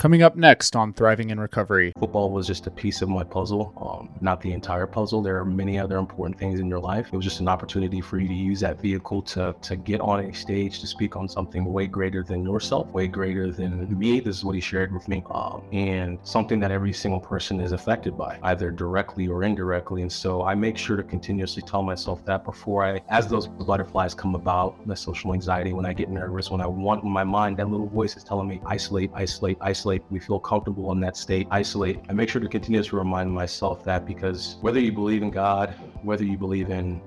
Coming up next on Thriving in Recovery. Football was just a piece of my puzzle, um, not the entire puzzle. There are many other important things in your life. It was just an opportunity for you to use that vehicle to, to get on a stage to speak on something way greater than yourself, way greater than me. This is what he shared with me, um, and something that every single person is affected by, either directly or indirectly. And so I make sure to continuously tell myself that before I, as those butterflies come about, my social anxiety, when I get nervous, when I want in my mind, that little voice is telling me, isolate, isolate, isolate we feel comfortable in that state, isolate. I make sure to continue to remind myself that because whether you believe in God, whether you believe in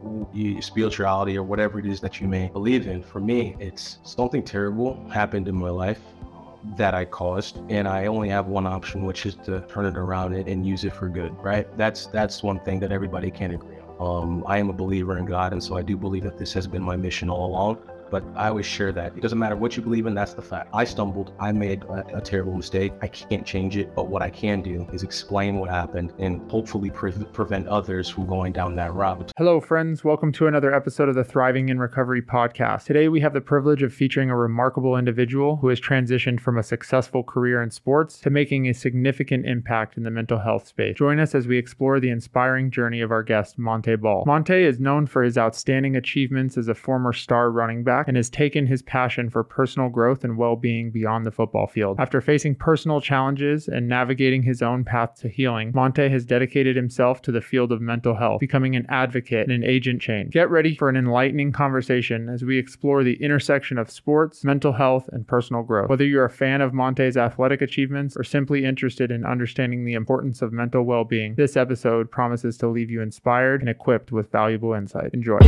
spirituality or whatever it is that you may believe in, for me, it's something terrible happened in my life that I caused, and I only have one option, which is to turn it around and use it for good. Right? That's that's one thing that everybody can agree on. Um, I am a believer in God, and so I do believe that this has been my mission all along but I always share that. It doesn't matter what you believe in, that's the fact. I stumbled, I made a, a terrible mistake. I can't change it, but what I can do is explain what happened and hopefully pre- prevent others from going down that route. Hello, friends. Welcome to another episode of the Thriving in Recovery podcast. Today, we have the privilege of featuring a remarkable individual who has transitioned from a successful career in sports to making a significant impact in the mental health space. Join us as we explore the inspiring journey of our guest, Montee Ball. Montee is known for his outstanding achievements as a former star running back and has taken his passion for personal growth and well being beyond the football field. After facing personal challenges and navigating his own path to healing, Montee has dedicated himself to the field of mental health, becoming an advocate and an agent change. Get ready for an enlightening conversation as we explore the intersection of sports, mental health, and personal growth. Whether you're a fan of Montee's athletic achievements or simply interested in understanding the importance of mental well being, this episode promises to leave you inspired and equipped with valuable insight. Enjoy.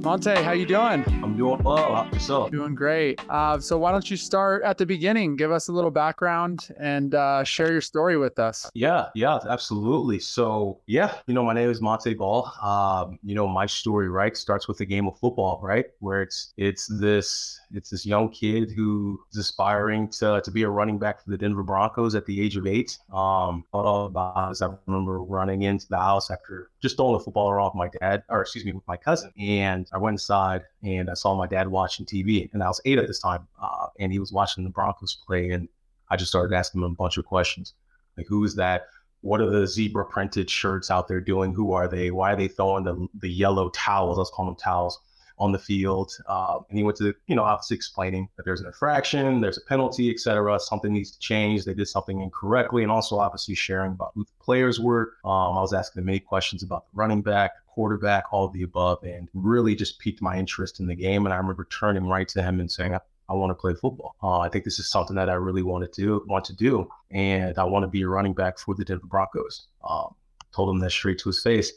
Montee, how you doing? I'm doing well. How yourself? Doing great. Uh, so why don't you start at the beginning? Give us a little background and uh, share your story with us. Yeah, yeah, absolutely. So yeah, you know, my name is Montee Ball. Um, you know, my story right starts with a game of football, right, where it's it's this it's this young kid who is aspiring to, to be a running back for the Denver Broncos at the age of eight. Um, all about is I remember running into the house after just throwing the football with my dad, or excuse me, with my cousin. And I went inside and I saw my dad watching TV. And I was eight at this time. Uh, and he was watching the Broncos play. And I just started asking him a bunch of questions like, who is that? What are the zebra printed shirts out there doing? Who are they? Why are they throwing the, the yellow towels? Let's call them towels on the field. Uh, and he went to, you know, obviously explaining that there's an infraction, there's a penalty, et cetera. Something needs to change. They did something incorrectly, and also obviously sharing about who the players were. Um, I was asking him many questions about the running back, quarterback, all of the above, and really just piqued my interest in the game. And I remember turning right to him and saying, I want to play football. Uh, I think this is something that I really want to do, want to do, and I want to be a running back for the Denver Broncos. Um, told him that straight to his face,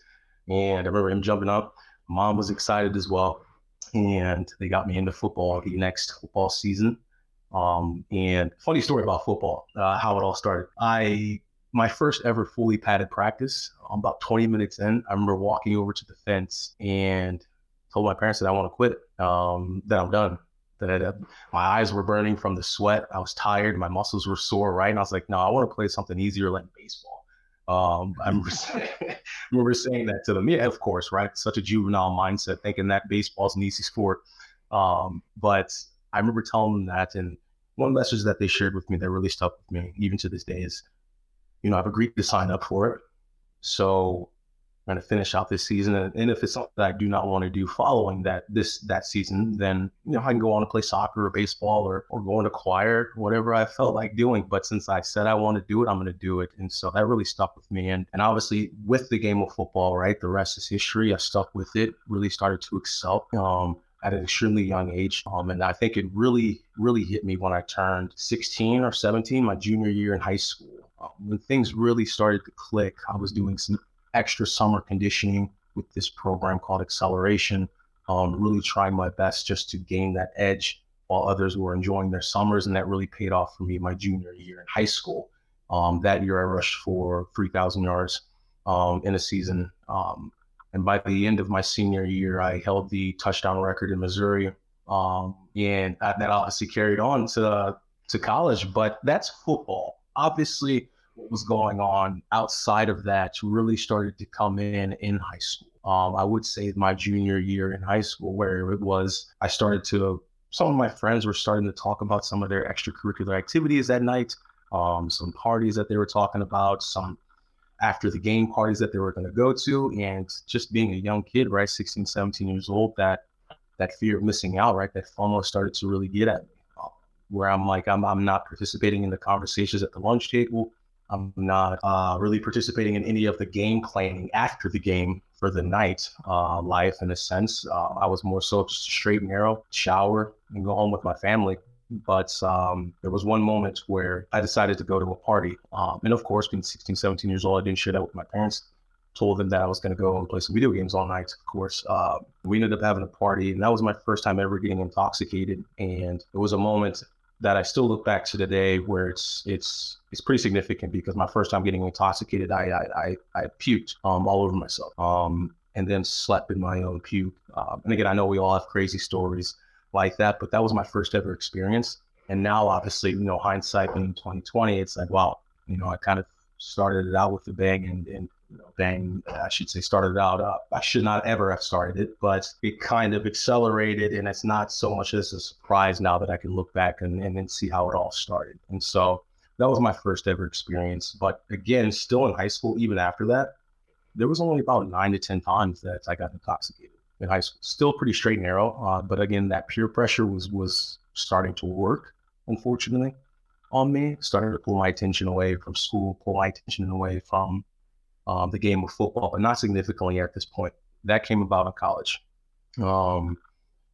and I remember him jumping up. Mom was excited as well and they got me into football the next football season. Um, and funny story about football, uh, how it all started. I my first ever fully padded practice. I'm about 20 minutes in. I remember walking over to the fence and told my parents that I want to quit. Um, that I'm done. That I, my eyes were burning from the sweat. I was tired. My muscles were sore. Right, and I was like, no, I want to play something easier like baseball. Um, I remember, saying, I remember saying that to them. Yeah, of course, right? Such a juvenile mindset, thinking that baseball's an easy sport. Um, but I remember telling them that, and one message that they shared with me that really stuck with me, even to this day, is, you know, I've agreed to sign up for it. So going to finish out this season. And, and, if it's something that I do not want to do following that this that season, then you know I can go on to play soccer or baseball or or go into choir, whatever I felt like doing. But since I said I want to do it, I'm going to do it. And so that really stuck with me. And and obviously with the game of football, right, the rest is history. I stuck with it. Really started to excel. Um, at an extremely young age. Um, and I think it really, really hit me when I turned 16 or 17, my junior year in high school. Um, when things really started to click, I was doing some extra summer conditioning with this program called Acceleration. Um, really trying my best just to gain that edge while others were enjoying their summers. And that really paid off for me my junior year in high school. Um, that year, I rushed for 3,000 yards um, in a season. Um, and by the end of my senior year, I held the touchdown record in Missouri. Um, and that, that obviously carried on to, to college, but that's football. Obviously, what was going on outside of that really started to come in in high school. Um, I would say my junior year in high school, where it was, I started to, some of my friends were starting to talk about some of their extracurricular activities that night, um, some parties that they were talking about, some after the game parties that they were going to go to. And just being a young kid, right, 16, 17 years old, that that fear of missing out, right, that FOMO started to really get at me. Um, where I'm like, I'm, I'm not participating in the conversations at the lunch table. I'm not uh, really participating in any of the game planning after the game for the night uh, life in a sense. Uh, I was more so just straight and narrow, shower and go home with my family. But um, there was one moment where I decided to go to a party. Um, and of course, being 16, 17 years old, I didn't share that with my parents. Told them that I was going to go and play some video games all night, of course. Uh, we ended up having a party, and that was my first time ever getting intoxicated. And it was a moment that I still look back to today where it's it's it's pretty significant because my first time getting intoxicated, I I I, I puked um, all over myself, um, and then slept in my own puke. Um, and again, I know we all have crazy stories like that, but that was my first ever experience. And now, obviously, you know, hindsight being 2020, it's like, wow, you know, I kind of started it out with a bang and, and bang, I should say, started out up. I should not ever have started it, but it kind of accelerated. And it's not so much as a surprise now that I can look back and, and then see how it all started. And so that was my first ever experience. But again, still in high school, even after that, there was only about nine to 10 times that I got intoxicated in high school. Still pretty straight and narrow. Uh, but again, that peer pressure was, was starting to work, unfortunately, on me. Starting to pull my attention away from school, pull my attention away from um, the game of football, but not significantly at this point. That came about in college. Um,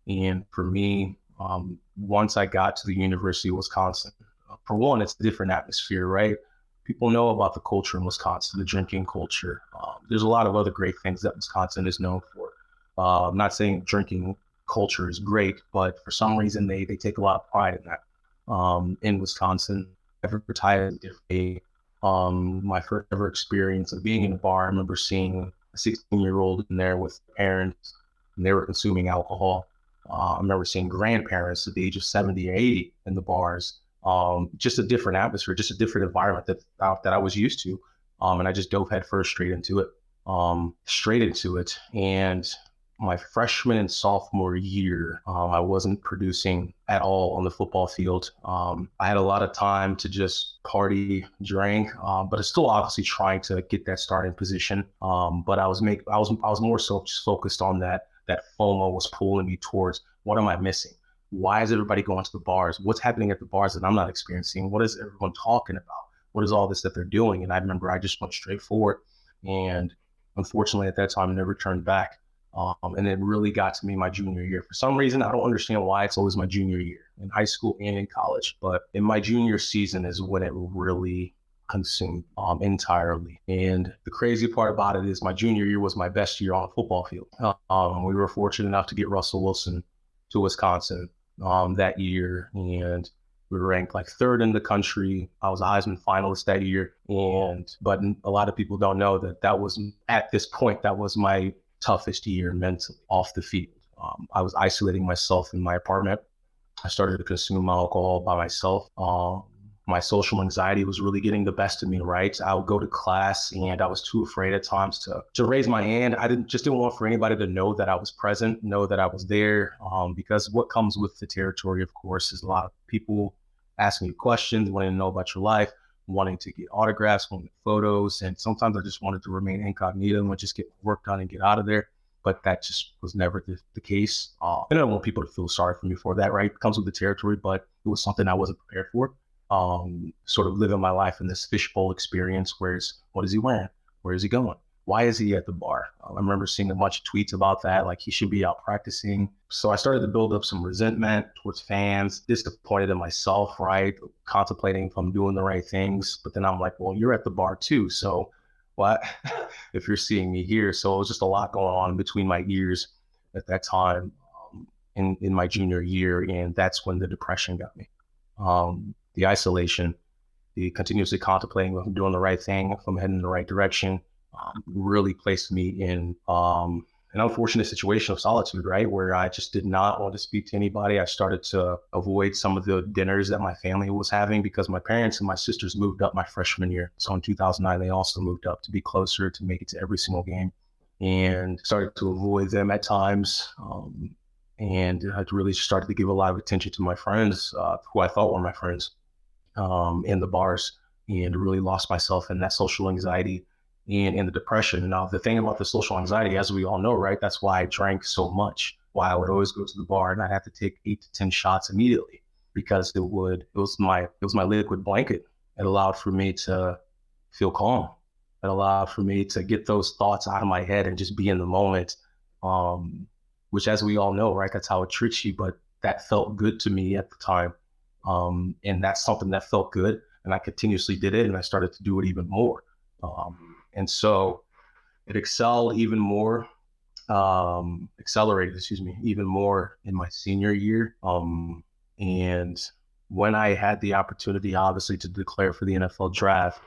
and for me, um, once I got to the University of Wisconsin, uh, for one, it's a different atmosphere, right? People know about the culture in Wisconsin, the drinking culture. Um, there's a lot of other great things that Wisconsin is known for. Uh, I'm not saying drinking culture is great, but for some reason they they take a lot of pride in that. Um, in Wisconsin, advertised a um, my first ever experience of being in a bar. I remember seeing a 16 year old in there with parents, and they were consuming alcohol. Uh, I remember seeing grandparents at the age of 70 or 80 in the bars. Um, just a different atmosphere, just a different environment that uh, that I was used to, um, and I just dove headfirst straight into it, um, straight into it. And my freshman and sophomore year, um, I wasn't producing at all on the football field. Um, I had a lot of time to just party, drink, um, but still obviously trying to get that starting position. Um, but I was make I was I was more so just focused on that. That FOMO was pulling me towards what am I missing? Why is everybody going to the bars? What's happening at the bars that I'm not experiencing? What is everyone talking about? What is all this that they're doing? And I remember I just went straight forward, and unfortunately at that time never turned back. Um, and it really got to me my junior year. For some reason, I don't understand why it's always my junior year in high school and in college. But in my junior season is when it really consumed um, entirely. And the crazy part about it is my junior year was my best year on the football field. Um, we were fortunate enough to get Russell Wilson to Wisconsin um, that year. And we were ranked like third in the country. I was a Heisman finalist that year. And, but a lot of people don't know that that was at this point, that was my toughest year mentally off the field. Um, I was isolating myself in my apartment. I started to consume my alcohol by myself. Um, my social anxiety was really getting the best of me, right? I would go to class and I was too afraid at times to, to raise my hand. I didn't just didn't want for anybody to know that I was present, know that I was there. Um, because what comes with the territory, of course, is a lot of people asking you questions, wanting to know about your life wanting to get autographs, wanting photos, and sometimes I just wanted to remain incognito and just get work done and get out of there. But that just was never the, the case. Uh, and I don't want people to feel sorry for me for that, right? It comes with the territory, but it was something I wasn't prepared for. Um, sort of living my life in this fishbowl experience where it's what is he wearing? Where is he going? Why is he at the bar? I remember seeing a bunch of tweets about that, like he should be out practicing. So I started to build up some resentment towards fans, disappointed in myself, right? Contemplating if I'm doing the right things. But then I'm like, well, you're at the bar too. So what if you're seeing me here? So it was just a lot going on between my ears at that time um, in, in my junior year. And that's when the depression got me. Um, the isolation, the continuously contemplating if I'm doing the right thing, if I'm heading in the right direction um, really placed me in um, an unfortunate situation of solitude, right? Where I just did not want to speak to anybody. I started to avoid some of the dinners that my family was having because my parents and my sisters moved up my freshman year. So in 2009, they also moved up to be closer to make it to every single game. and started to avoid them at times. Um, and I really started to give a lot of attention to my friends, uh, who I thought were my friends, um, in the bars, and really lost myself in that social anxiety and in the depression. Now, the thing about the social anxiety, as we all know, right, that's why I drank so much. Why I would always go to the bar and I'd have to take eight to ten shots immediately because it would it was my it was my liquid blanket. It allowed for me to feel calm. It allowed for me to get those thoughts out of my head and just be in the moment. Um, which, as we all know, right, that's how it treats you. But that felt good to me at the time, um, and that's something that felt good. And I continuously did it, and I started to do it even more. Um, and so it excelled even more, um, accelerated, excuse me, even more in my senior year. Um, and when I had the opportunity, obviously, to declare for the NFL draft,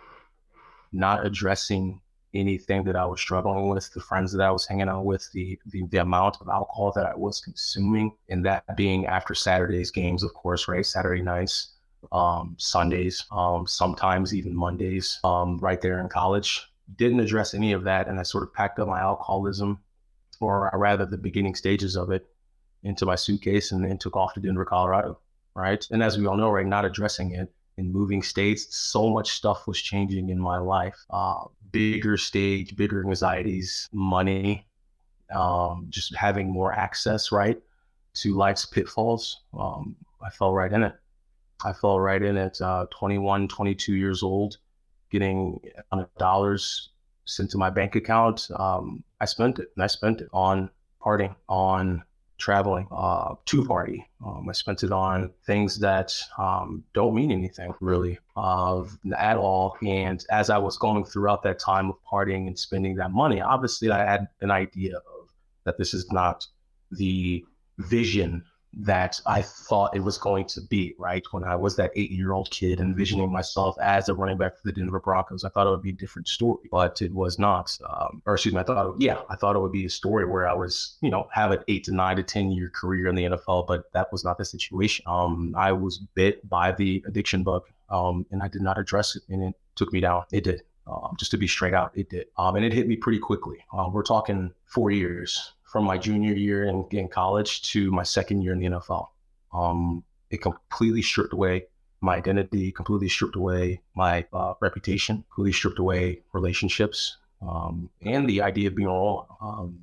not addressing anything that I was struggling with, the friends that I was hanging out with, the, the, the amount of alcohol that I was consuming, and that being after Saturday's games, of course, right? Saturday nights, um, Sundays, um, sometimes even Mondays, um, right there in college. Didn't address any of that, and I sort of packed up my alcoholism, or rather the beginning stages of it, into my suitcase and, and took off to Denver, Colorado. Right, and as we all know, right, not addressing it in moving states, so much stuff was changing in my life. Uh, bigger stage, bigger anxieties, money, um, just having more access, right, to life's pitfalls. Um, I fell right in it. I fell right in at uh, 21, 22 years old, getting dollars sent to my bank account. Um, I spent it, and I spent it on partying, on traveling uh, to party. Um, I spent it on things that um, don't mean anything really uh, at all. And as I was going throughout that time of partying and spending that money, obviously I had an idea of that this is not the vision that I thought it was going to be, right? When I was that eight year old kid envisioning myself as a running back for the Denver Broncos, I thought it would be a different story, but it was not. Um, or excuse me, I thought, yeah, I thought it would be a story where I was, you know, have an eight to nine to 10 year career in the NFL, but that was not the situation. Um, I was bit by the addiction bug um, and I did not address it and it took me down. It did. Um, just to be straight out, it did. Um, and it hit me pretty quickly. Uh, we're talking four years from my junior year in, in college to my second year in the NFL. Um, it completely stripped away my identity, completely stripped away my uh, reputation, completely stripped away relationships, um, and the idea of being role. Um,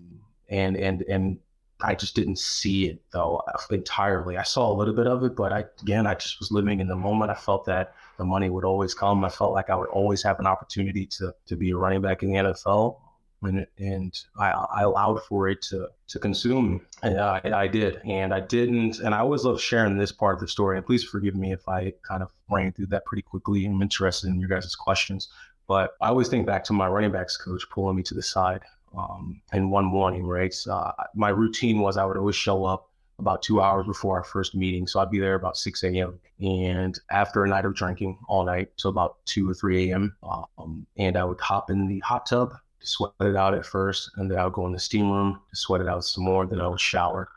and and and I just didn't see it though entirely. I saw a little bit of it, but I again I just was living in the moment. I felt that the money would always come. I felt like I would always have an opportunity to to be a running back in the NFL and, and I, I, allowed for it to to consume. And I, I, did, and I didn't. And I always love sharing this part of the story. And please forgive me if I kind of ran through that pretty quickly. I'm interested in your guys' questions, but I always think back to my running backs coach pulling me to the side. Um, and one morning, right? Uh, my routine was I would always show up about two hours before our first meeting. So I'd be there about 6 a.m. And after a night of drinking all night, so about 2 or 3 a.m., um, and I would hop in the hot tub to sweat it out at first, and then I would go in the steam room to sweat it out some more. Then I would shower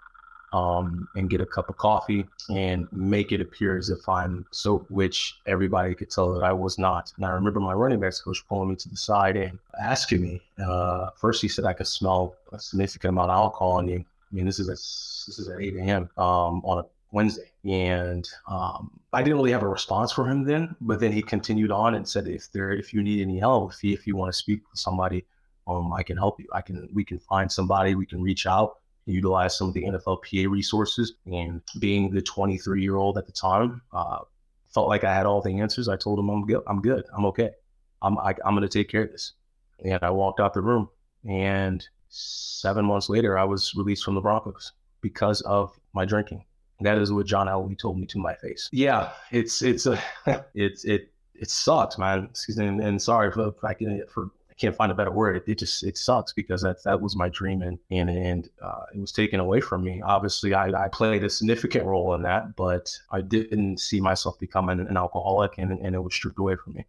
um, and get a cup of coffee and make it appear as if I'm soap, which everybody could tell that I was not. And I remember my running backs coach pulling me to the side and asking me. Uh, first, he said I could smell a significant amount of alcohol on you. I mean, this is at this is at 8 a.m. Um, on a Wednesday. And um, I didn't really have a response for him then, but then he continued on and said, if there, if you need any help, if you, if you want to speak with somebody, um, I can help you. I can, we can find somebody, we can reach out, utilize some of the NFLPA resources. And being the 23 year old at the time, uh, felt like I had all the answers. I told him I'm good. I'm good. I'm okay. I'm, I, am i am going to take care of this. And I walked out the room and seven months later, I was released from the Broncos because of my drinking. That is what John Elway told me to my face. Yeah, it's it's a it's it it sucks, man. Excuse me, and, sorry for for can't find a better word. It, it, just it sucks because that that was my dream and and and uh, it was taken away from me. Obviously, I, I played a significant role in that, but I didn't see myself becoming an alcoholic, and and it was stripped away from me.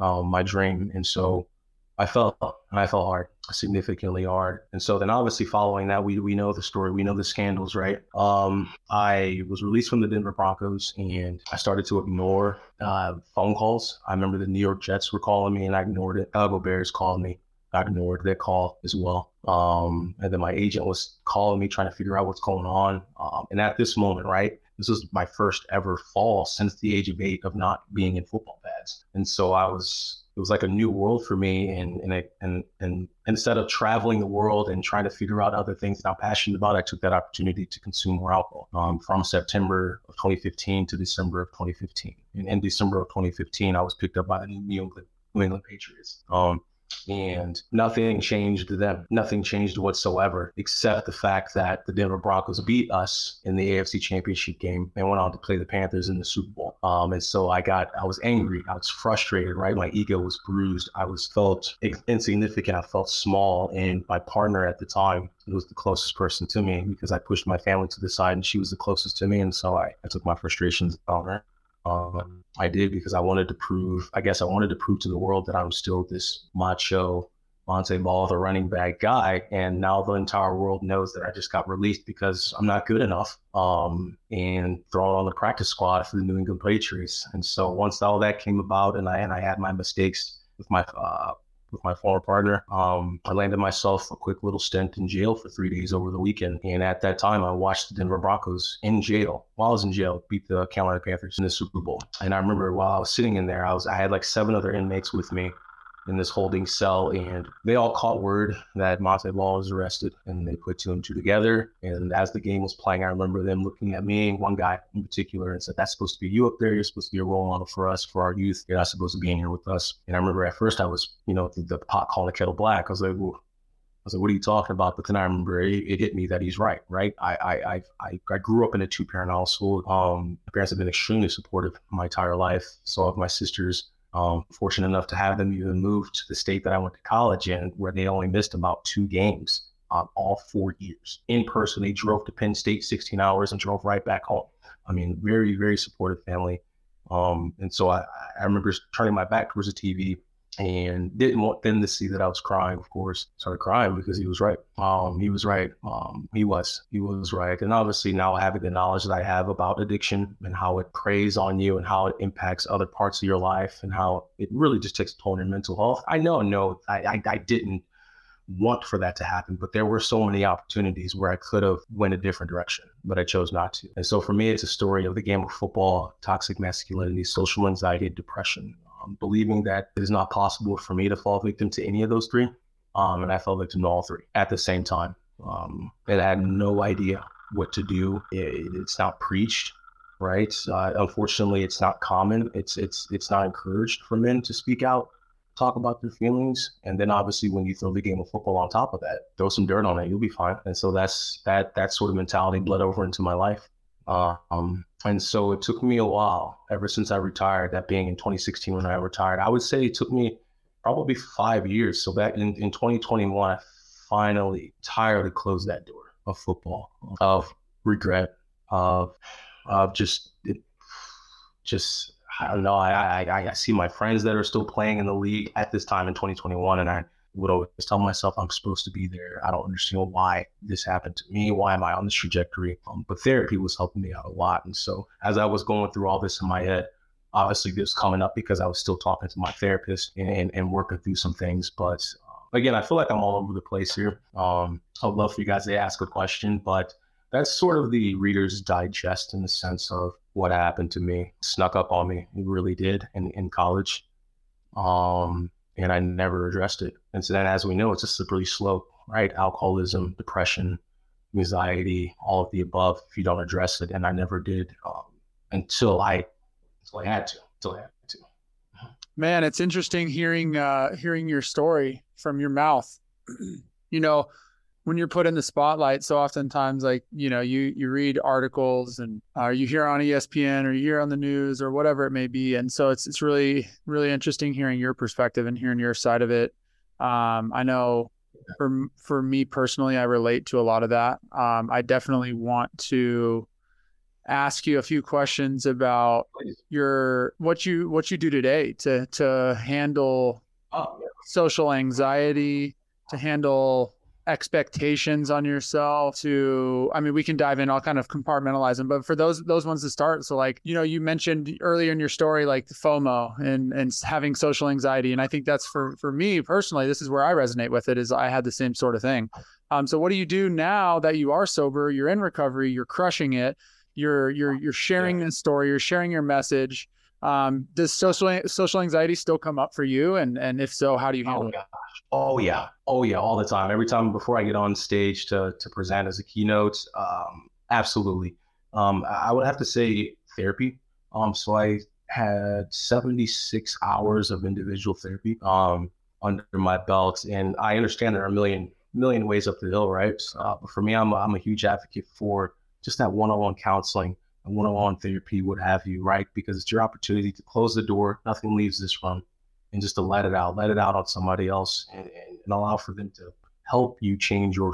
Um, my dream, and so I and I fell hard, significantly hard. And so then obviously following that, we we know the story, we know the scandals, right? Um, I was released from the Denver Broncos and I started to ignore uh, phone calls. I remember the New York Jets were calling me and I ignored it. Chicago Bears called me. I ignored their call as well. Um, and then my agent was calling me, trying to figure out what's going on. Um, and at this moment, right, this was my first ever fall since the age of eight of not being in football pads. And so I was it was like a new world for me. And and it, and and instead of traveling the world and trying to figure out other things that I'm passionate about, I took that opportunity to consume more alcohol. Um, from September of 2015 to December of 2015. And in December of 2015, I was picked up by the New England New England Patriots. Um, and nothing changed them. Nothing changed whatsoever, except the fact that the Denver Broncos beat us in the AFC Championship game and went on to play the Panthers in the Super Bowl. Um, and so I got, I was angry, I was frustrated, right? My ego was bruised. I was felt insignificant. I felt small, and my partner at the time was the closest person to me because I pushed my family to the side, and she was the closest to me, and so I, I took my frustrations on her. Um, I did because I wanted to prove, I guess I wanted to prove to the world that I'm still this macho Montee Ball, the running back guy. And now the entire world knows that I just got released because I'm not good enough um, and thrown on the practice squad for the New England Patriots. And so once all that came about and I, and I had my mistakes with my uh, with my former partner. Um, I landed myself a quick little stint in jail for three days over the weekend. And at that time, I watched the Denver Broncos in jail while I was in jail beat the Carolina Panthers in the Super Bowl. And I remember while I was sitting in there, I was I had like seven other inmates with me in this holding cell, and they all caught word that Montee Ball was arrested, and they put two and two together. And as the game was playing, I remember them looking at me, one guy in particular, and said, "That's supposed to be you up there. You're supposed to be a role model for us, for our youth. You're not supposed to be in here with us." And I remember at first I was, you know, the, the pot calling the kettle black. I was like, well, I was like, what are you talking about? But then I remember it, it hit me that he's right, right? I I I I grew up in a two parent household. Um, my parents have been extremely supportive my entire life. So have my sisters um, fortunate enough to have them even move to the state that I went to college in, where they only missed about two games um, all four years. In person, they drove to Penn State 16 hours and drove right back home. I mean, very, very supportive family. Um, and so I, I remember turning my back towards the TV and didn't want them to see that I was crying. Of course, started crying because he was right. Um, he was right. Um, he was. He was right. And obviously, now having the knowledge that I have about addiction and how it preys on you and how it impacts other parts of your life and how it really just takes a toll on your mental health. I know, no, I, I, I didn't want for that to happen, but there were so many opportunities where I could have went a different direction, but I chose not to. And so for me, it's a story of the game of football, toxic masculinity, social anxiety, depression, um, believing that it is not possible for me to fall victim to any of those three. Um, and I fell victim to all three at the same time. Um, and I had no idea what to do. It, it's not preached, right? Uh, unfortunately, it's not common. It's it's it's not encouraged for men to speak out, talk about their feelings, and then obviously when you throw the game of football on top of that, throw some dirt on it, you'll be fine. And so that's that that sort of mentality bled over into my life. Um, and so it took me a while, ever since I retired, that being in 2016 when I retired. I would say it took me probably five years. So back in, in 2021, I finally entirely closed that door of football, of regret, of of just it, just I don't know. I, I I see my friends that are still playing in the league at this time in 2021, and I would always tell myself I'm supposed to be there. I don't understand why this happened to me. Why am I on this trajectory? Um, but therapy was helping me out a lot. And so as I was going through all this in my head, obviously this coming up because I was still talking to my therapist and, and, and working through some things. But uh, again, I feel like I'm all over the place here. Um, I'd love for you guys to ask a question, but that's sort of the Reader's Digest in the sense of what happened to me. snuck up on me. It really did in, in college. Um, and I never addressed it. And so then, as we know, it's a slippery slope, right? Alcoholism, depression, anxiety, all of the above. If you don't address it, and I never did um, until I, until I had to, until I had to. Man, it's interesting hearing uh, hearing your story from your mouth. you know, when you're put in the spotlight so oftentimes like you know you you read articles and uh, you hear on espn or you hear on the news or whatever it may be. And so it's it's really really interesting hearing your perspective and hearing your side of it. Um, i know for for me personally i relate to a lot of that. Um, i definitely want to ask you a few questions about your what you what you do today to to handle oh, yeah. social anxiety to handle expectations on yourself to i mean we can dive in i'll kind of compartmentalize them but for those those ones to start so like you know you mentioned earlier in your story like the fomo and and having social anxiety and i think that's for for me personally this is where i resonate with it is i had the same sort of thing um so what do you do now that you are sober you're in recovery you're crushing it you're you're you're sharing yeah. this story you're sharing your message um, does social social anxiety still come up for you? And and if so, how do you handle oh, it? Oh yeah, oh yeah, all the time. Every time before I get on stage to to present as a keynote, um, absolutely. Um, I would have to say therapy. Um, so I had 76 hours of individual therapy um, under my belt, and I understand there are a million million ways up the hill, right? Uh, but for me, I'm a, I'm a huge advocate for just that one-on-one counseling one-on-one therapy, what have you, right? Because it's your opportunity to close the door. Nothing leaves this room, and just to let it out, let it out on somebody else, and, and, and allow for them to help you change your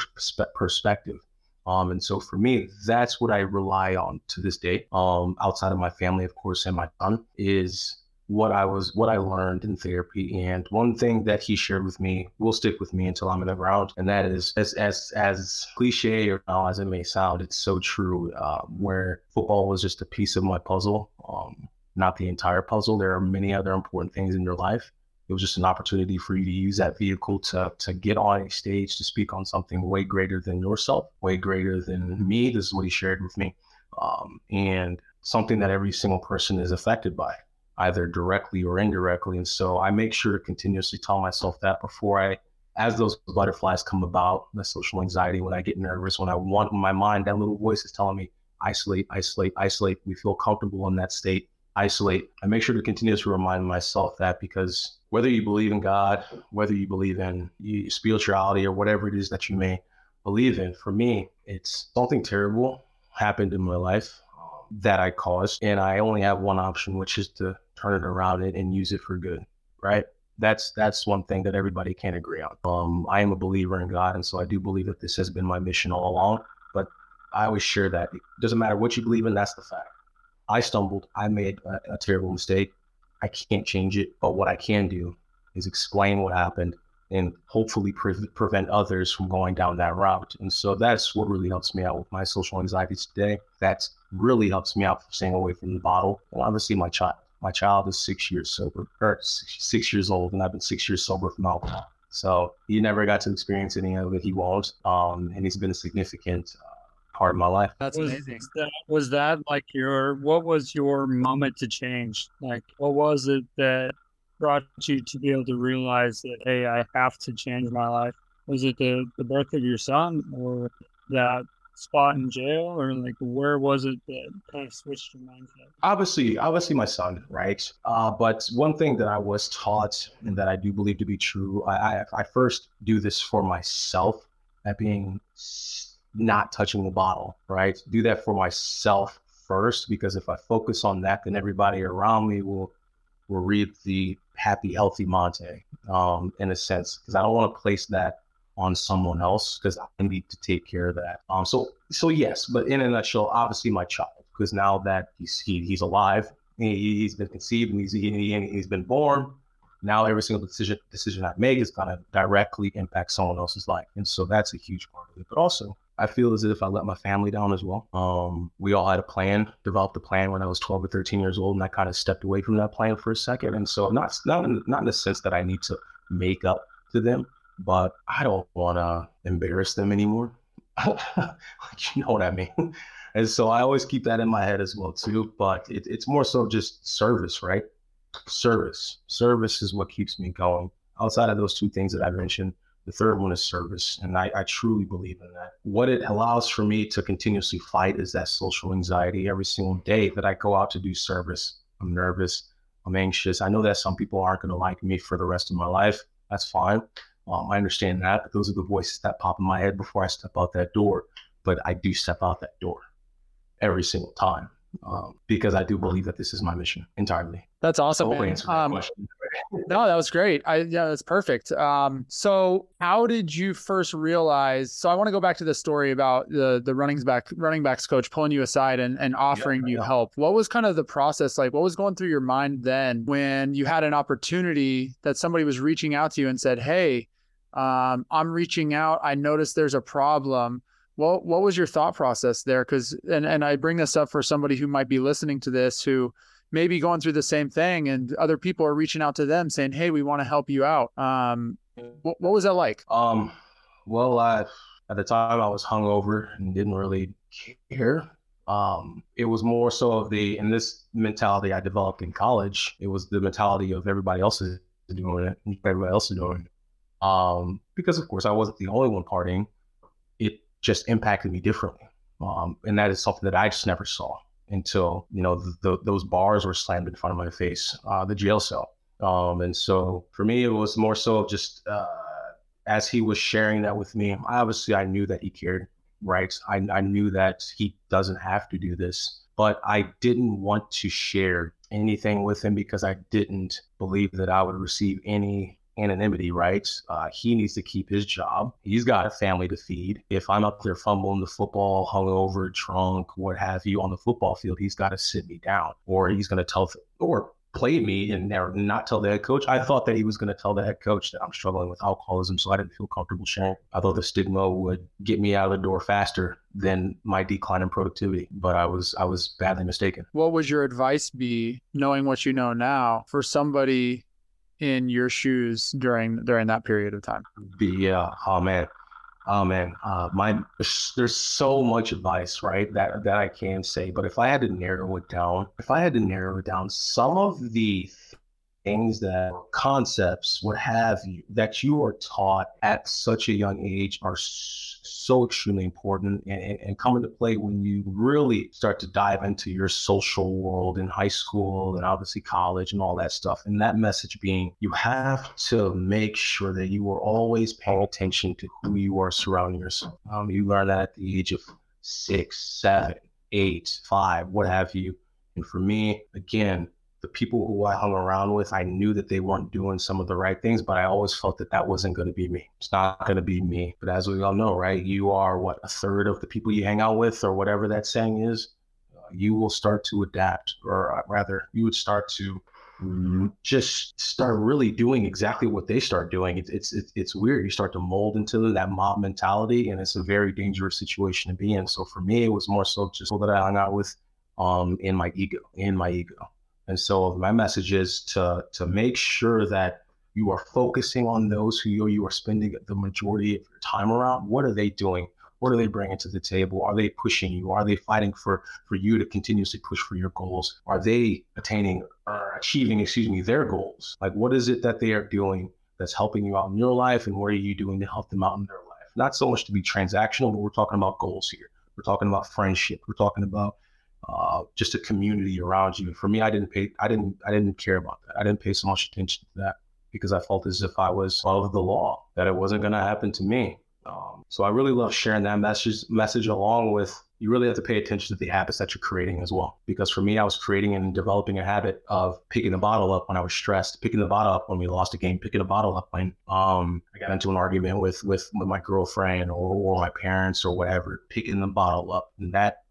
perspective. Um, and so for me, that's what I rely on to this day. Um, outside of my family, of course, and my son is what I was, what I learned in therapy. And one thing that he shared with me will stick with me until I'm in the ground, and that is as as as cliche or as it may sound, it's so true. Uh, where football was just a piece of my puzzle, um, not the entire puzzle. There are many other important things in your life. It was just an opportunity for you to use that vehicle to to get on a stage to speak on something way greater than yourself, way greater than me. This is what he shared with me, um, and something that every single person is affected by either directly or indirectly. And so I make sure to continuously tell myself that before I, as those butterflies come about, the social anxiety, when I get nervous, when I want my mind, that little voice is telling me, isolate, isolate, isolate. We feel comfortable in that state, isolate. I make sure to continuously remind myself that because whether you believe in God, whether you believe in spirituality or whatever it is that you may believe in, for me, it's something terrible happened in my life that I caused. And I only have one option, which is to turn it around and, use it for good, right? That's that's one thing that everybody can agree on. Um, I am a believer in God, and so I do believe that this has been my mission all along. But I always share that it doesn't matter what you believe in. That's the fact. I stumbled. I made a, a terrible mistake. I can't change it, but what I can do is explain what happened and hopefully pre- prevent others from going down that route. And so that's what really helps me out with my social anxiety today. That really helps me out from staying away from the bottle. And obviously, my child my child is six years sober, or six, years old, and I've been six years sober from alcohol. So he never got to experience any of it. He won't, um, and he's been a significant uh, part of my life. That's was amazing. That, was that like your? What was your moment to change? Like, what was it that brought you to be able to realize that hey, I have to change my life? Was it the the birth of your son, or that spot in jail? Or like where was it that kind of switched your mindset? Obviously obviously my son right? Uh, but one thing that i was taught and that i do believe to be true i i, I first do this for myself at being not touching the bottle right? Do that for myself first because if i focus on that then everybody around me will will reap the happy healthy montee um, in a sense because i don't want to place that on someone else because I need to take care of that. Um, so so yes, but in a nutshell, obviously my child because now that he's he, he's alive, he, has been conceived and he's he, he's been born. Now every single decision decision I make is gonna directly impact someone else's life, and so that's a huge part of it. But also, I feel as if I let my family down as well. Um, we all had a plan, developed a plan when I was 12 or 13 years old, and I kind of stepped away from that plan for a second. And so, not not in, not in the sense that I need to make up to them, but I don't want to embarrass them anymore. you know what I mean? And so I always keep that in my head as well too. But it, it's more so just service, right? Service. Service is what keeps me going. Outside of those two things that I mentioned, the third one is service. And I, I truly believe in that. What it allows for me to continuously fight is that social anxiety every single day that I go out to do service. I'm nervous. I'm anxious. I know that some people aren't going to like me for the rest of my life. That's fine. Um, I understand that, but those are the voices that pop in my head before I step out that door. But I do step out that door every single time um, because I do believe that this is my mission entirely. That's awesome. Um, no, that was great. I yeah, that's perfect. Um, so how did you first realize? So I want to go back to the story about the the running back running backs coach pulling you aside and, and offering yeah, you yeah. help. What was kind of the process like? What was going through your mind then when you had an opportunity that somebody was reaching out to you and said, "Hey, Um, I'm reaching out. I noticed there's a problem. Well, what was your thought process there? Because and and I bring this up for somebody who might be listening to this who may be going through the same thing, and other people are reaching out to them saying, "Hey, we want to help you out." Um, what, what was that like? Um, well, I, at the time I was hungover and didn't really care. Um, it was more so of the, in this mentality I developed in college, it was the mentality of everybody else is doing it, everybody else is doing it. Um, because of course I wasn't the only one partying. It just impacted me differently. Um, and that is something that I just never saw until, you know, those bars were slammed in front of my face, uh, the jail cell. Um, and so for me, it was more so just, uh, as he was sharing that with me, obviously I knew that he cared, right? I, I knew that he doesn't have to do this, but I didn't want to share anything with him because I didn't believe that I would receive any anonymity, right? Uh, he needs to keep his job. He's got a family to feed. If I'm up there fumbling the football, hungover, drunk, what have you on the football field, he's got to sit me down or he's going to tell, or play me and not tell the head coach. I thought that he was going to tell the head coach that I'm struggling with alcoholism, so I didn't feel comfortable sharing. I thought the stigma would get me out of the door faster than my decline in productivity, but I was I was badly mistaken. What would your advice be, knowing what you know now, for somebody in your shoes during during that period of time? Yeah. Oh man. Oh man, uh, my there's so much advice, right? That that I can say, but if I had to narrow it down, if I had to narrow it down, some of the things that concepts, what have you, that you are taught at such a young age are so extremely important and, and, and, come into play when you really start to dive into your social world in high school and obviously college and all that stuff. And that message being you have to make sure that you are always paying attention to who you are surrounding yourself. Um, you learn that at the age of six, seven, eight, five, what have you. And for me, again, the people who I hung around with, I knew that they weren't doing some of the right things, but I always felt that that wasn't going to be me. It's not going to be me. But as we all know, right, you are what a third of the people you hang out with, or whatever that saying is. You will start to adapt, or uh, rather, you would start to just start really doing exactly what they start doing. It's, it's it's it's weird. You start to mold into that mob mentality, and it's a very dangerous situation to be in. So for me, it was more so just people that I hung out with, um, in my ego, in my ego. And so my message is to to make sure that you are focusing on those who you, you are spending the majority of your time around. What are they doing? What are they bringing to the table? Are they pushing you? Are they fighting for for you to continuously push for your goals? Are they attaining or achieving, excuse me, their goals? Like what is it that they are doing that's helping you out in your life, and what are you doing to help them out in their life? Not so much to be transactional, but we're talking about goals here. We're talking about friendship. We're talking about uh, just a community around you. For me, I didn't pay, I didn't, I didn't care about that. I didn't pay so much attention to that because I felt as if I was above the law, that it wasn't going to happen to me. Um, so I really love sharing that message, message along with you really have to pay attention to the habits that you're creating as well. Because for me, I was creating and developing a habit of picking the bottle up when I was stressed, picking the bottle up when we lost a game, picking the bottle up when um, I got into an argument with, with, with my girlfriend or, or my parents or whatever, picking the bottle up. And that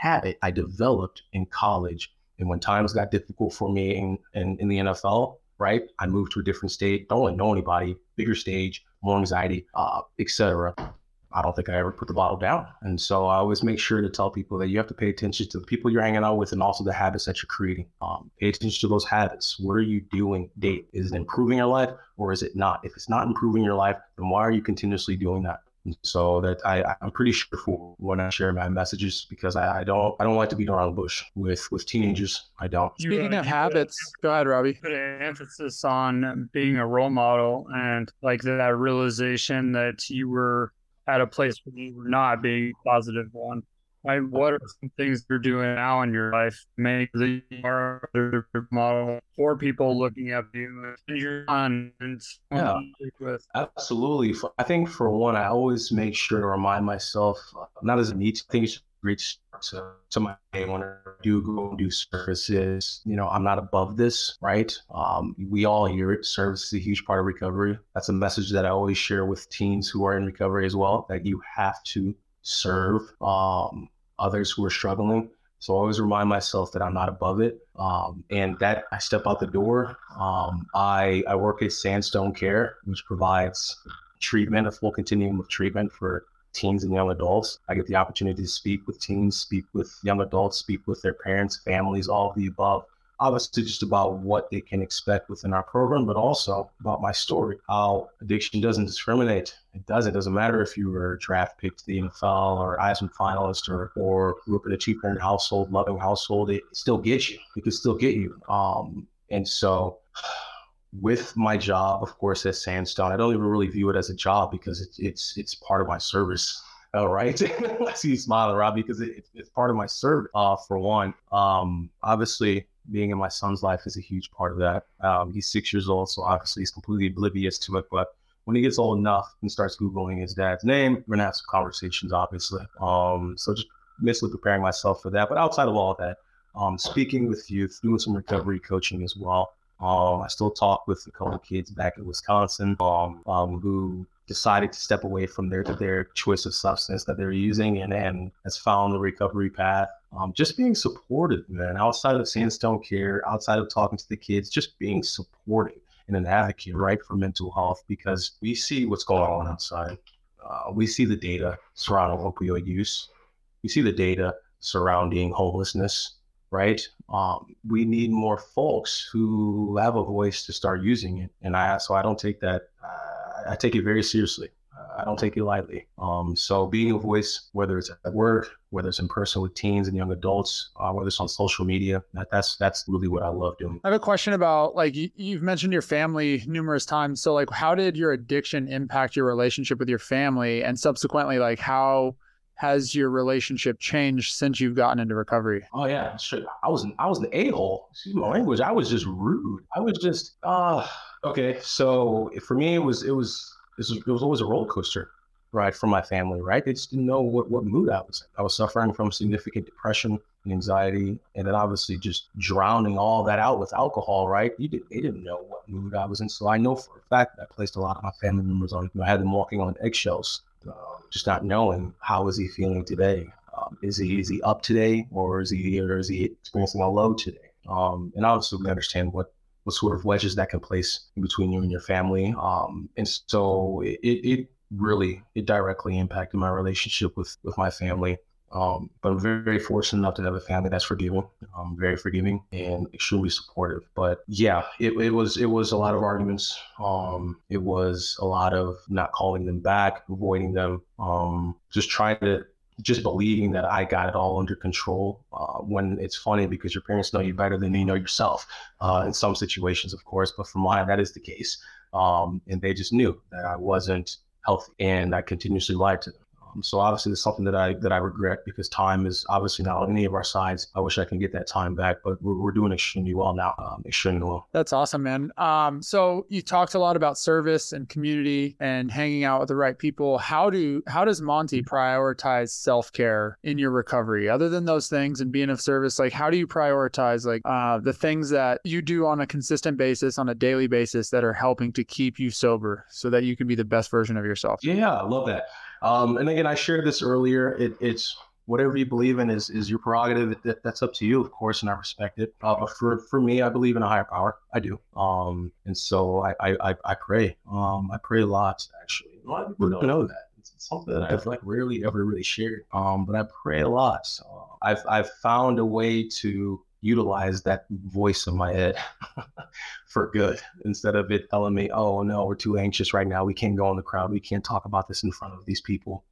habit I developed in college. And when times got difficult for me in, in, in the NFL, right, I moved to a different state, don't know anybody, bigger stage, more anxiety, uh, etc. I don't think I ever put the bottle down. And so I always make sure to tell people that you have to pay attention to the people you're hanging out with and also the habits that you're creating. Um, pay attention to those habits. What are you doing date? Is it improving your life or is it not? If it's not improving your life, then why are you continuously doing that? So that I, I'm pretty sure for when I share my messages because I, I don't I don't like to beat around the bush with with teenagers. I don't. Speaking of habits, go ahead, Robby. Put an emphasis on being a role model and like that realization that you were at a place where you were not being a positive one. Right? What are some things you're doing now in your life to make the model for people looking at you and on and yeah, with? Absolutely. I think for one, I always make sure to remind myself, uh, not as a need, I think it's great to, to my day when I do go and do services. You know, I'm not above this, right? Um, we all hear it. Service is a huge part of recovery. That's a message that I always share with teens who are in recovery as well, that you have to serve um, others who are struggling. So I always remind myself that I'm not above it. Um, and that I step out the door. Um, I, I work at Sandstone Care, which provides treatment, a full continuum of treatment for teens and young adults. I get the opportunity to speak with teens, speak with young adults, speak with their parents, families, all of the above. Obviously, just about what they can expect within our program, but also about my story, how addiction doesn't discriminate. It doesn't. It doesn't matter if you were draft picked to the NFL or Heisman finalist or, or grew up in a cheap parent household, loving household. It still gets you. It can still get you. Um, and so with my job, of course, at Sandstone, I don't even really view it as a job because it's it's it's part of my service. All right, I see you smiling, Rob, because it, it's part of my service. Uh, for one, um, obviously, being in my son's life is a huge part of that. Um, he's six years old, so obviously he's completely oblivious to it. But when he gets old enough and starts googling his dad's name, we're gonna have some conversations, obviously. Um, so just mentally preparing myself for that. But outside of all of that, um, speaking with youth, doing some recovery coaching as well. Um, I still talk with a couple of kids back in Wisconsin um, um, who decided to step away from their their choice of substance that they're using and, and has found the recovery path. Um, just being supportive, man, outside of Sandstone Care, outside of talking to the kids, just being supportive and an advocate, right, for mental health because we see what's going on outside. Uh, we see the data surrounding opioid use. We see the data surrounding homelessness right? Um, we need more folks who have a voice to start using it. And I, so I don't take that, uh, I take it very seriously. Uh, I don't take it lightly. Um, so being a voice, whether it's at work, whether it's in person with teens and young adults, uh, whether it's on social media, that, that's that's really what I love doing. I have a question about like you, you've mentioned your family numerous times. So like, how did your addiction impact your relationship with your family, and subsequently, like how has your relationship changed since you've gotten into recovery? Oh yeah, sure. I was I was the a hole. Excuse my language. I was just rude. I was just uh okay. So for me, it was it was it was always a roller coaster ride for my family. Right? They just didn't know what what mood I was. In. I was suffering from significant depression and anxiety, and then obviously just drowning all that out with alcohol. Right? You did, they didn't know what mood I was in. So I know for a fact that I placed a lot of my family members on. I had them walking on eggshells just not knowing how is he feeling today. Um, is he is he up today, or is he or is he experiencing a low today? Um, and we understand what what sort of wedges that can place between you and your family. Um, and so it, it really it directly impacted my relationship with with my family. Um, but I'm very, very, fortunate enough to have a family that's forgiving, um, very forgiving and extremely supportive. But yeah, it, it was it was a lot of arguments. Um, it was a lot of not calling them back, avoiding them, um, just trying to just believing that I got it all under control. Uh, when it's funny because your parents know you better than you know yourself. Uh, in some situations, of course, but for mine, that is the case. Um, and they just knew that I wasn't healthy, and I continuously lied to them. Um, so obviously, it's something that I that I regret because time is obviously not on any of our sides. I wish I can get that time back, but we're, we're doing extremely well now. Um, extremely well. That's awesome, man. Um, so you talked a lot about service and community and hanging out with the right people. How do how does Montee prioritize self care in your recovery? Other than those things and being of service, like how do you prioritize like uh, the things that you do on a consistent basis, on a daily basis, that are helping to keep you sober, so that you can be the best version of yourself? Yeah, I love that. Um, and again, I shared this earlier. It, it's whatever you believe in is is your prerogative. That, that's up to you, of course, and I respect it. Uh, but for for me, I believe in a higher power. I do. Um, and so I I, I pray. Um, I pray a lot actually. A lot of people don't know that. It's something that I've like rarely ever really shared. Um, but I pray a lot. So I've I've found a way to utilize that voice in my head for good instead of it telling me, oh no, we're too anxious right now. We can't go in the crowd. We can't talk about this in front of these people.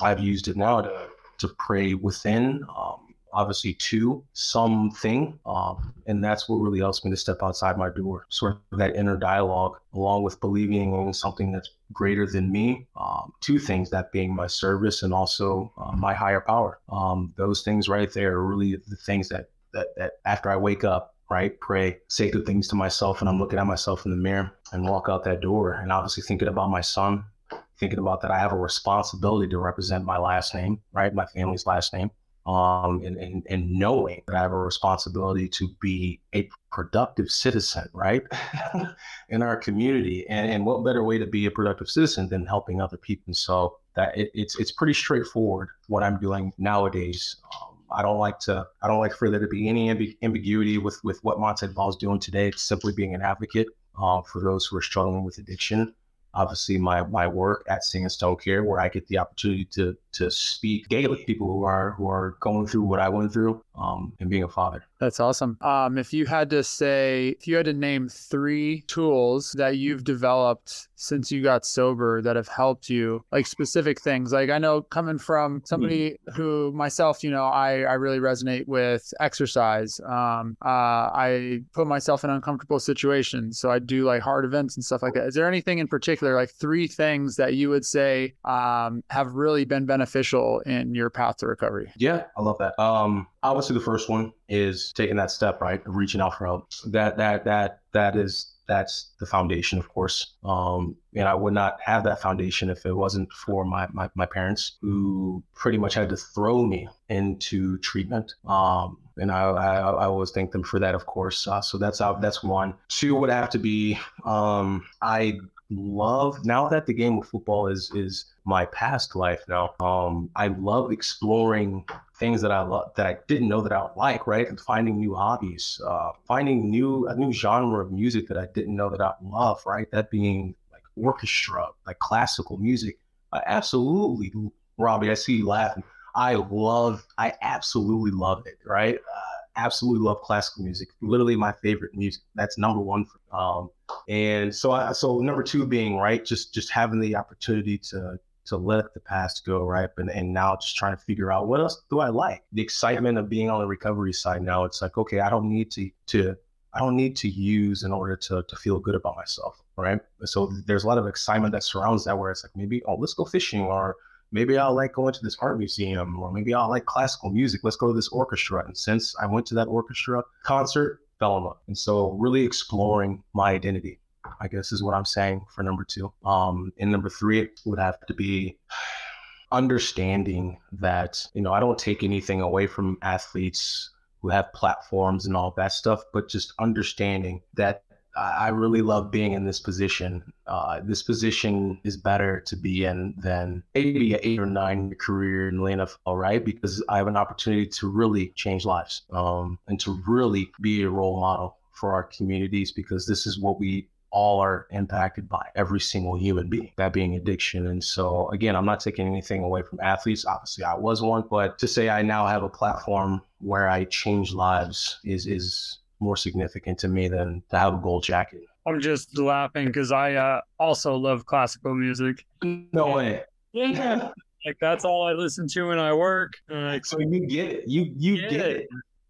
I've used it now to, to pray within, um, obviously to something. Um, and that's what really helps me to step outside my door, sort of that inner dialogue, along with believing in something that's greater than me. Um, two things, that being my service and also uh, my higher power. Um, those things right there are really the things that that, that after I wake up, right, pray, say good things to myself, and I'm looking at myself in the mirror and walk out that door, and obviously thinking about my son, thinking about that I have a responsibility to represent my last name, right, my family's last name, um, and, and, and knowing that I have a responsibility to be a productive citizen, right, in our community. And, and what better way to be a productive citizen than helping other people? So that it, it's it's pretty straightforward what I'm doing nowadays. Um, I don't like to I don't like for there to be any amb- ambiguity with with what Montee Ball is doing today. It's simply being an advocate uh, for those who are struggling with addiction. obviously my my work at Sandstone Care, where I get the opportunity to to speak daily with people who are who are going through what I went through, um, and being a father. That's awesome. Um, if you had to say, if you had to name three tools that you've developed since you got sober that have helped you, like specific things, like I know coming from somebody mm-hmm. who myself, you know, I, I really resonate with exercise. Um, uh, I put myself in uncomfortable situations. So I do like hard events and stuff like that. Is there anything in particular, like three things that you would say um, have really been beneficial in your path to recovery? Yeah, I love that. Um, obviously the first one is taking that step right reaching out for help that that that that is that's the foundation of course. Um, and i would not have that foundation if it wasn't for my, my, my parents who pretty much had to throw me into treatment. Um, and I, I, I always thank them for that of course. Uh, so that's out that's one. Two would have to be um, i love now that the game of football is is my past life now. Um, I love exploring things that I love that I didn't know that I would like, right? And finding new hobbies, uh, finding new a new genre of music that I didn't know that I love, right? That being like orchestra, like classical music. I absolutely, Robby, I see you laughing. I love, I absolutely love it, right? Uh, absolutely love classical music. Literally my favorite music. That's number one. For, um, and so, I, so number two being right, just just having the opportunity to to let the past go, right? And and now just trying to figure out what else do I like? The excitement of being on the recovery side now. It's like okay, I don't need to to I don't need to use in order to to feel good about myself, right? So mm-hmm. there's a lot of excitement that surrounds that, where it's like maybe oh let's go fishing or maybe I'll like going to this art museum, or maybe I'll like classical music. Let's go to this orchestra. And since I went to that orchestra concert, fell in love. And so really exploring my identity, I guess is what I'm saying for number two. Um, and number three would have to be understanding that, you know, I don't take anything away from athletes who have platforms and all that stuff, but just understanding that I really love being in this position. Uh, this position is better to be in than maybe an eight or nine career in the NFL, right? Because I have an opportunity to really change lives um, and to really be a role model for our communities because this is what we all are impacted by every single human being, that being addiction. And so, again, I'm not taking anything away from athletes. Obviously, I was one, but to say I now have a platform where I change lives is is more significant to me than to have a gold jacket. I'm just laughing because I uh, also love classical music. No way. Yeah. like that's all I listen to when I work. Uh, so you get it. You you get, get it. it.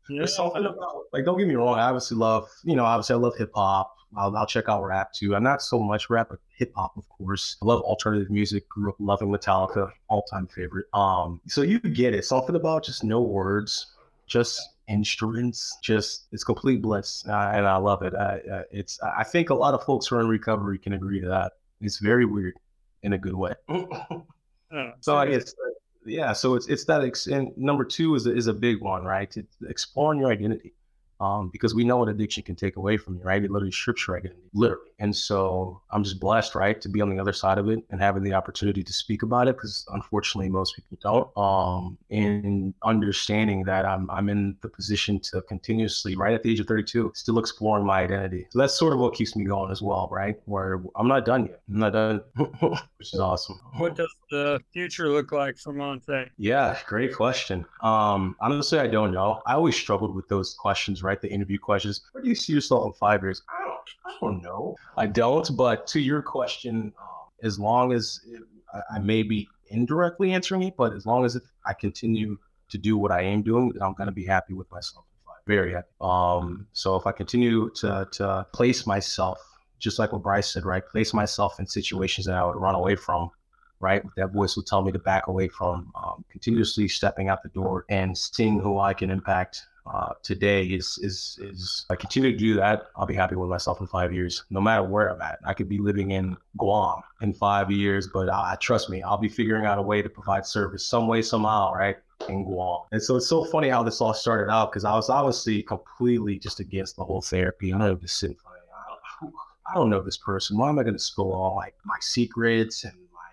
Yeah. There's something about like don't get me wrong. I obviously love you know obviously I love hip hop. I'll, I'll check out rap too. I'm not so much rap, but hip hop, of course. I love alternative music. Grew up loving Metallica, all time favorite. Um, so you get it. Something about just no words, just instruments just it's complete bliss uh, and i love it uh, uh, it's i think a lot of folks who are in recovery can agree to that it's very weird in a good way oh, so i guess yeah so it's it's that ex- and number two is a, is a big one right it's exploring your identity um, because we know what addiction can take away from you, right? It literally strips your identity, literally. And so I'm just blessed, right, to be on the other side of it and having the opportunity to speak about it because unfortunately most people don't. Um, and understanding that I'm, I'm in the position to continuously, right at the age of 32, still exploring my identity. So that's sort of what keeps me going as well, right? Where I'm not done yet. I'm not done, which is awesome. What does the future look like for Montee? Yeah, great question. Um, honestly, I don't know. I always struggled with those questions, right? The interview questions. Where do you see yourself in five years? I don't, I don't know. I don't. But to your question, um, as long as it, I, I, may be indirectly answering it, but as long as it, I continue to do what I am doing, I'm going to be happy with myself. Very happy. Um, so if I continue to to place myself, just like what Bryce said, right? Place myself in situations that I would run away from right? That voice will tell me to back away from um, continuously stepping out the door and seeing who I can impact. Uh, today is is is I continue to do that. I'll be happy with myself in five years, no matter where I'm at. I could be living in Guam in five years, but uh, trust me, I'll be figuring out a way to provide service some way, somehow, right? in Guam. And so it's so funny how this all started out because I was obviously completely just against the whole therapy. I know this sitting I don't, I know this person. Why am I going to spill all like my secrets and my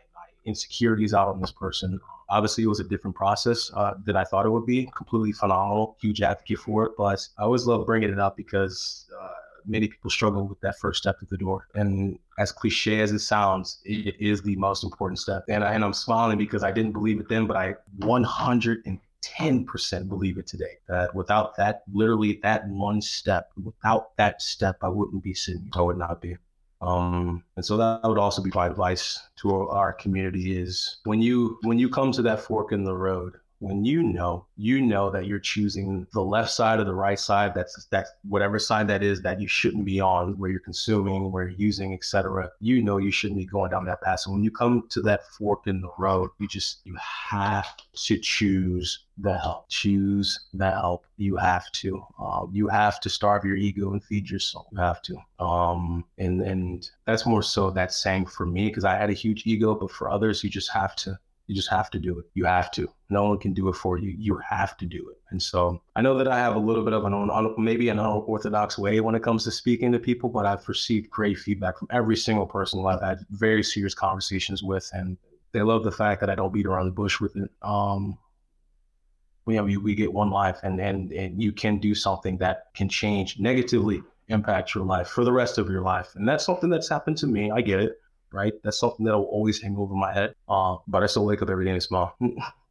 insecurities out on this person. Obviously, it was a different process uh, than I thought it would be. Completely phenomenal, huge advocate for it. But I always love bringing it up because uh, many people struggle with that first step to the door. And as cliche as it sounds, it is the most important step. And, I, and I'm smiling because I didn't believe it then, but I 110% believe it today. That without that, literally that one step, without that step, I wouldn't be sitting. I would not be. Um, and so that would also be my advice to our community is when you when you come to that fork in the road, when you know you know that you're choosing the left side or the right side that's that's whatever side that is that you shouldn't be on where you're consuming where you're using etc you know you shouldn't be going down that path. So when you come to that fork in the road you just you have to choose the help. Choose the help. You have to. Um, you have to starve your ego and feed your soul. You have to. Um and and that's more so that saying for me because i had a huge ego but for others you just have to you just have to do it. You have to. No one can do it for you. You have to do it. And so I know that I have a little bit of an maybe an unorthodox way when it comes to speaking to people, but I've received great feedback from every single person I've had very serious conversations with, and they love the fact that I don't beat around the bush with it. Um, you we, we get one life, and and and you can do something that can change negatively impact your life for the rest of your life, and that's something that's happened to me. I get it right? That's something that'll always hang over my head. Uh, but I still wake up every day and smile.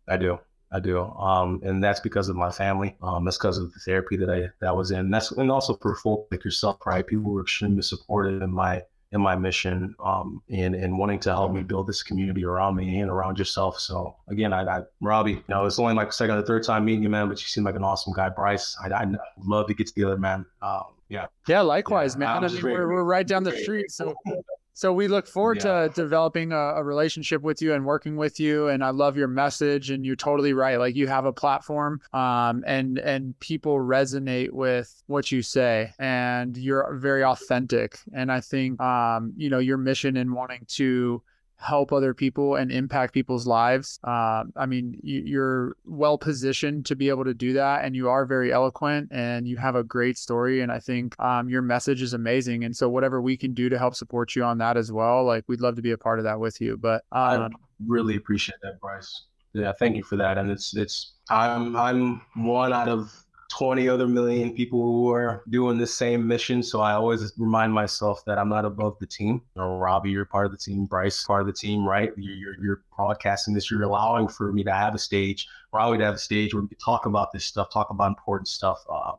I do. I do. Um, and that's because of my family. Um, that's because of the therapy that I that was in. That's and also for folk like yourself, right? People were extremely supportive in my in my mission um, and, and wanting to help me build this community around me and around yourself. So again, I, I Robby, you know, it's only like second or third time meeting you, man, but you seem like an awesome guy. Bryce, I, I love to get together, man. Um, yeah. Yeah, likewise, yeah, man. I mean, we're, we're right down the street. So so we look forward yeah. to developing a, a, relationship with you and working with you. And I love your message. And you're totally right. Like you have a platform, um, and and people resonate with what you say, and you're very authentic. And I think, um, you know, your mission in wanting to help other people and impact people's lives. Uh, I mean, you, are well positioned to be able to do that, and you are very eloquent, and you have a great story. And I think um, your message is amazing. And so, whatever we can do to help support you on that as well, like we'd love to be a part of that with you. But um, I really appreciate that, Bryce. Yeah, thank you for that. And it's it's I'm I'm one out of 20 other million people who are doing the same mission. So I always remind myself that I'm not above the team. Robby, you're part of the team. Bryce, part of the team, right? You're, you're, you're broadcasting this. You're allowing for me to have a stage, Robby to have a stage where we can talk about this stuff, talk about important stuff. Uh,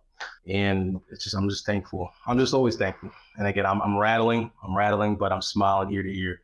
and it's just, I'm just thankful. I'm just always thankful. And again, I'm, I'm rattling, I'm rattling, but I'm smiling ear to ear.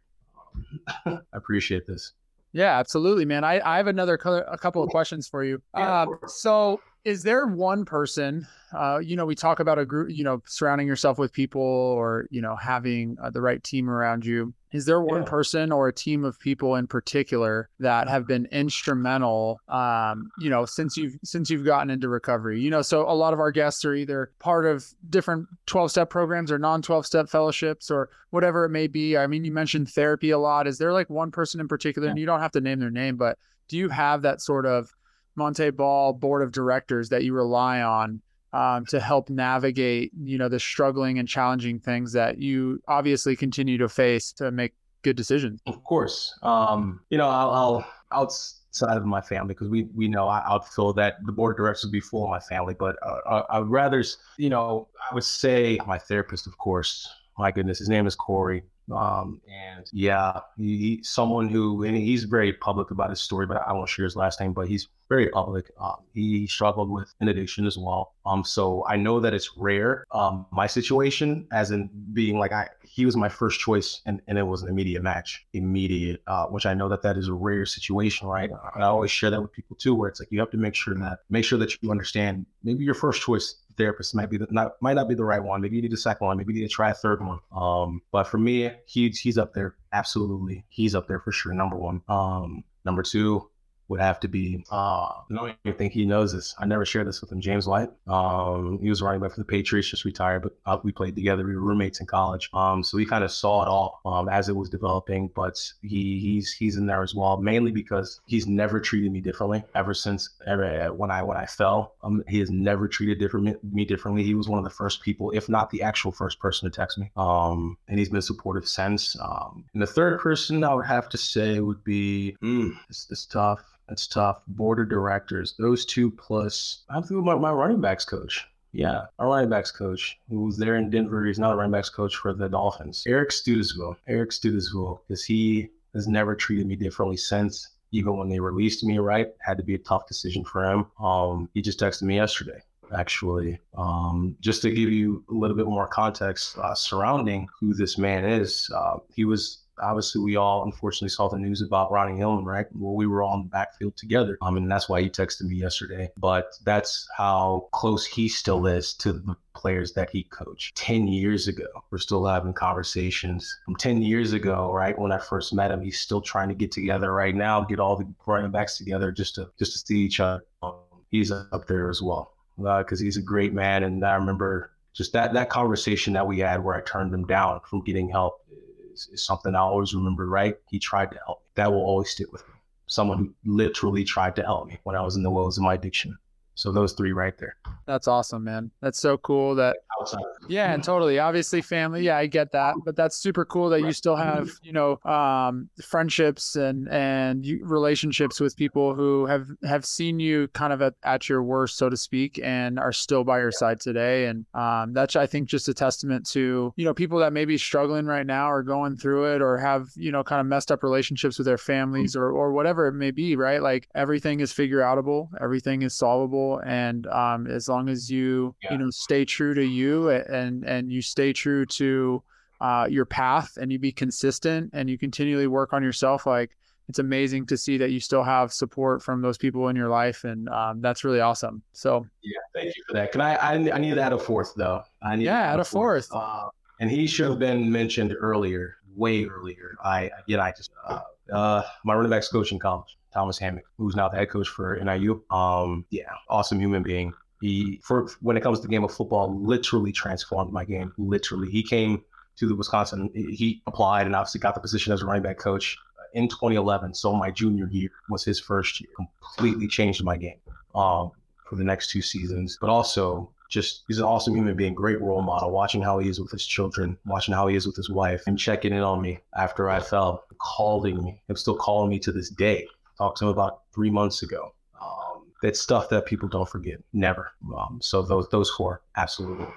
I appreciate this. Yeah, absolutely, man. I, I have another co- a couple of questions for you. Yeah, um, so is there one person uh, you know we talk about a group you know surrounding yourself with people or you know having uh, the right team around you is there one yeah. person or a team of people in particular that have been instrumental um, you know since you've since you've gotten into recovery you know so a lot of our guests are either part of different 12 step programs or non 12 step fellowships or whatever it may be i mean you mentioned therapy a lot is there like one person in particular yeah. and you don't have to name their name but do you have that sort of Montee Ball board of directors that you rely on um, to help navigate, you know, the struggling and challenging things that you obviously continue to face to make good decisions? Of course. Um, you know, I'll, I'll outside of my family because we we know I, will feel that the board of directors would be full of my family, but uh, I would rather, you know, I would say my therapist, of course. My goodness, his name is Corey. Um, and yeah, he, he, someone who, and he's very public about his story, but I won't share his last name, but he's very public. Um, he struggled with an addiction as well. Um, so I know that it's rare. Um, my situation, as in being like, I, he was my first choice and, and it was an immediate match, immediate, uh, which I know that that is a rare situation, right? I always share that with people too, where it's like, you have to make sure that, make sure that you understand maybe your first choice therapist might be the, not might not be the right one. Maybe you need a second one. Maybe you need to try a third one. Um, but for me, he's he's up there. Absolutely, he's up there for sure. Number one. Um, number two, would have to be. Uh, I don't even think he knows this. I never shared this with him. James White. Um, he was running back for the Patriots, just retired, but uh, we played together. We were roommates in college. Um, so we kind of saw it all um, as it was developing. But he he's he's in there as well, mainly because he's never treated me differently ever since ever when I when I fell. Um, he has never treated different me differently. He was one of the first people, if not the actual first person to text me. Um, and he's been supportive since. Um, and the third person I would have to say would be, mm, it's, it's tough. That's tough. Board of directors, those two plus I'm through my, my running backs coach. Yeah, our running backs coach who was there in Denver. He's not a running backs coach for the Dolphins. Eric Studesville. Eric Studesville, because he has never treated me differently since. Even when they released me, right, had to be a tough decision for him. Um, he just texted me yesterday actually. Um, just to give you a little bit more context uh, surrounding who this man is, uh, he was obviously we all unfortunately saw the news about Ronnie Hillman, right? Well, we were all in the backfield together. Um, and that's why he texted me yesterday. But that's how close he still is to the players that he coached 10 years ago. We're still having conversations from 10 years ago, right? When I first met him, he's still trying to get together right now, get all the running backs together just to just to see each other. Um, he's up there as well because uh, he's a great man. And I remember just that that conversation that we had where I turned him down from getting help is, is something I always remember. Right? He tried to help. me. That will always stick with me. Someone who literally tried to help me when I was in the woes of my addiction. So those three right there. That's awesome, man. That's so cool that outside. Yeah, and totally. Obviously family. Yeah, I get that. But that's super cool that you still have, you know, um, friendships and and relationships with people who have have seen you kind of at, at your worst, so to speak, and are still by your side today. And um, that's I think just a testament to, you know, people that may be struggling right now or going through it or have, you know, kind of messed up relationships with their families or or whatever it may be, right? Like everything is figure outable, everything is solvable. And um, as long as you, yeah. you know, stay true to you and and you stay true to uh, your path and you be consistent and you continually work on yourself like it's amazing to see that you still have support from those people in your life and um, that's really awesome. So yeah thank you for that. Can i i, I need to add a fourth though. I need yeah add a fourth, fourth. Uh, and he should have been mentioned earlier way earlier. I again i just uh, uh, my running backs coach in college thomas hammock who's now the head coach for niu um yeah awesome human being he, for when it comes to the game of football, literally transformed my game. Literally, he came to the Wisconsin. He applied and obviously got the position as a running back coach in 2011. So my junior year was his first year. Completely changed my game um, for the next two seasons. But also, just he's an awesome human being, great role model. Watching how he is with his children, watching how he is with his wife, and checking in on me after I fell, calling me. I'm still calling me to this day. Talked to him about three months ago Um, that's stuff that people don't forget. Never. Um, so those those four, absolutely.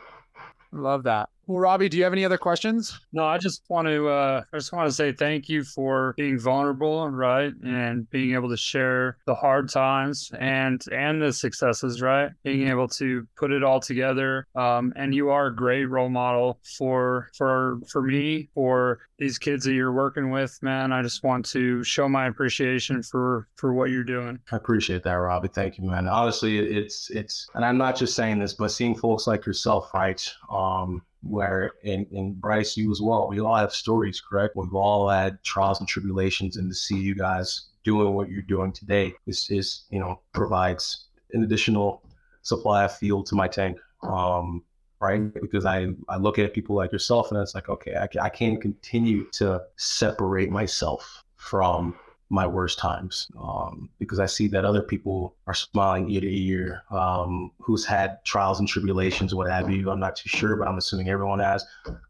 Love that. Well, Robby, do you have any other questions? No, I just want to uh, I just want to say thank you for being vulnerable, right, and being able to share the hard times and and the successes, right. Being able to put it all together, um, and you are a great role model for for for me, for these kids that you're working with, man. I just want to show my appreciation for for what you're doing. I appreciate that, Robby. Thank you, man. Honestly, it's it's, and I'm not just saying this, but seeing folks like yourself, right, um, where and, in Bryce, you as well, we all have stories, correct? We've all had trials and tribulations, and to see you guys doing what you're doing today is, is you know, provides an additional supply of fuel to my tank. Um, right? Because I, I look at people like yourself and it's like, okay, I, I can't continue to separate myself from my worst times um, because I see that other people are smiling ear to ear, um, who's had trials and tribulations, what have you. I'm not too sure, but I'm assuming everyone has.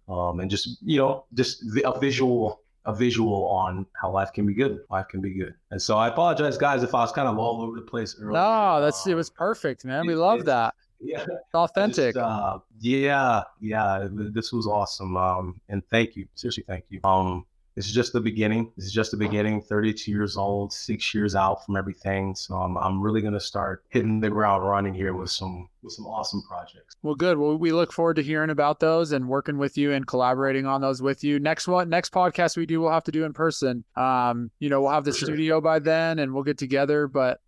Um, and just you know, just a visual, a visual on how life can be good. Life can be good. And so I apologize, guys, if I was kind of all over the place earlier. No, that's it was perfect, man. We love that. Yeah, it's authentic. Just, uh, yeah, yeah. This was awesome. Um, and thank you, seriously, thank you. Um, this is just the beginning. This is just the beginning. 32 years old, six years out from everything. So I'm, I'm really going to start hitting the ground running here with some with some awesome projects. Well, good. Well, we look forward to hearing about those and working with you and collaborating on those with you. Next one, next podcast we do, we'll have to do in person. Um, you know, we'll have the For studio by then and we'll get together. But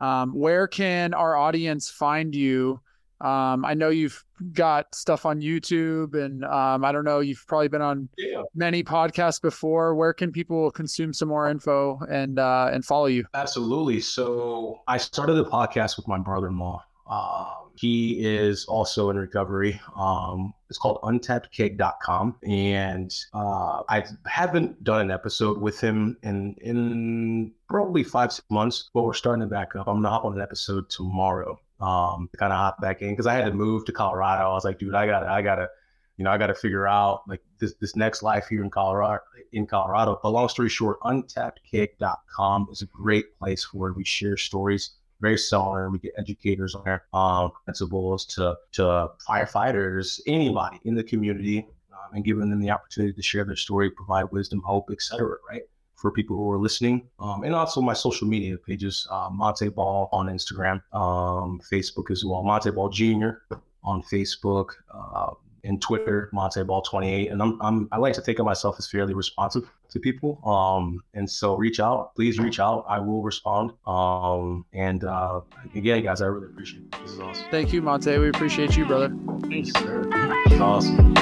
um, where can our audience find you? Um, I know you've got stuff on YouTube, and um, I don't know, you've probably been on yeah. many podcasts before. Where can people consume some more info and uh, and follow you? Absolutely. So I started a podcast with my brother-in-law. Um, he is also in recovery. Um, it's called untappedkeg.com. And uh, I haven't done an episode with him in, in probably five, six months, but we're starting to back up. I'm going to hop on an episode tomorrow um, kind of hop back in because I had to move to Colorado. I was like, dude, I got, I gotta, you know, I got to figure out like this this next life here in Colorado. In Colorado, but long story short, untappedkeg.com is a great place where we share stories very similar. We get educators on there, um, principals to to firefighters, anybody in the community, um, and giving them the opportunity to share their story, provide wisdom, hope, etc. Right for people who are listening, um, and also my social media pages, uh, Montee Ball on Instagram, um, Facebook as well, Montee Ball Junior on Facebook. Uh, and Twitter, Montee Ball 28. And I'm, I'm, I like to think of myself as fairly responsive to people. Um, and so reach out, please reach out. I will respond. Um, and uh, again, guys, I really appreciate it. This is awesome. Thank you, Montee. We appreciate you, brother. Thanks. Yes, sir. This is awesome.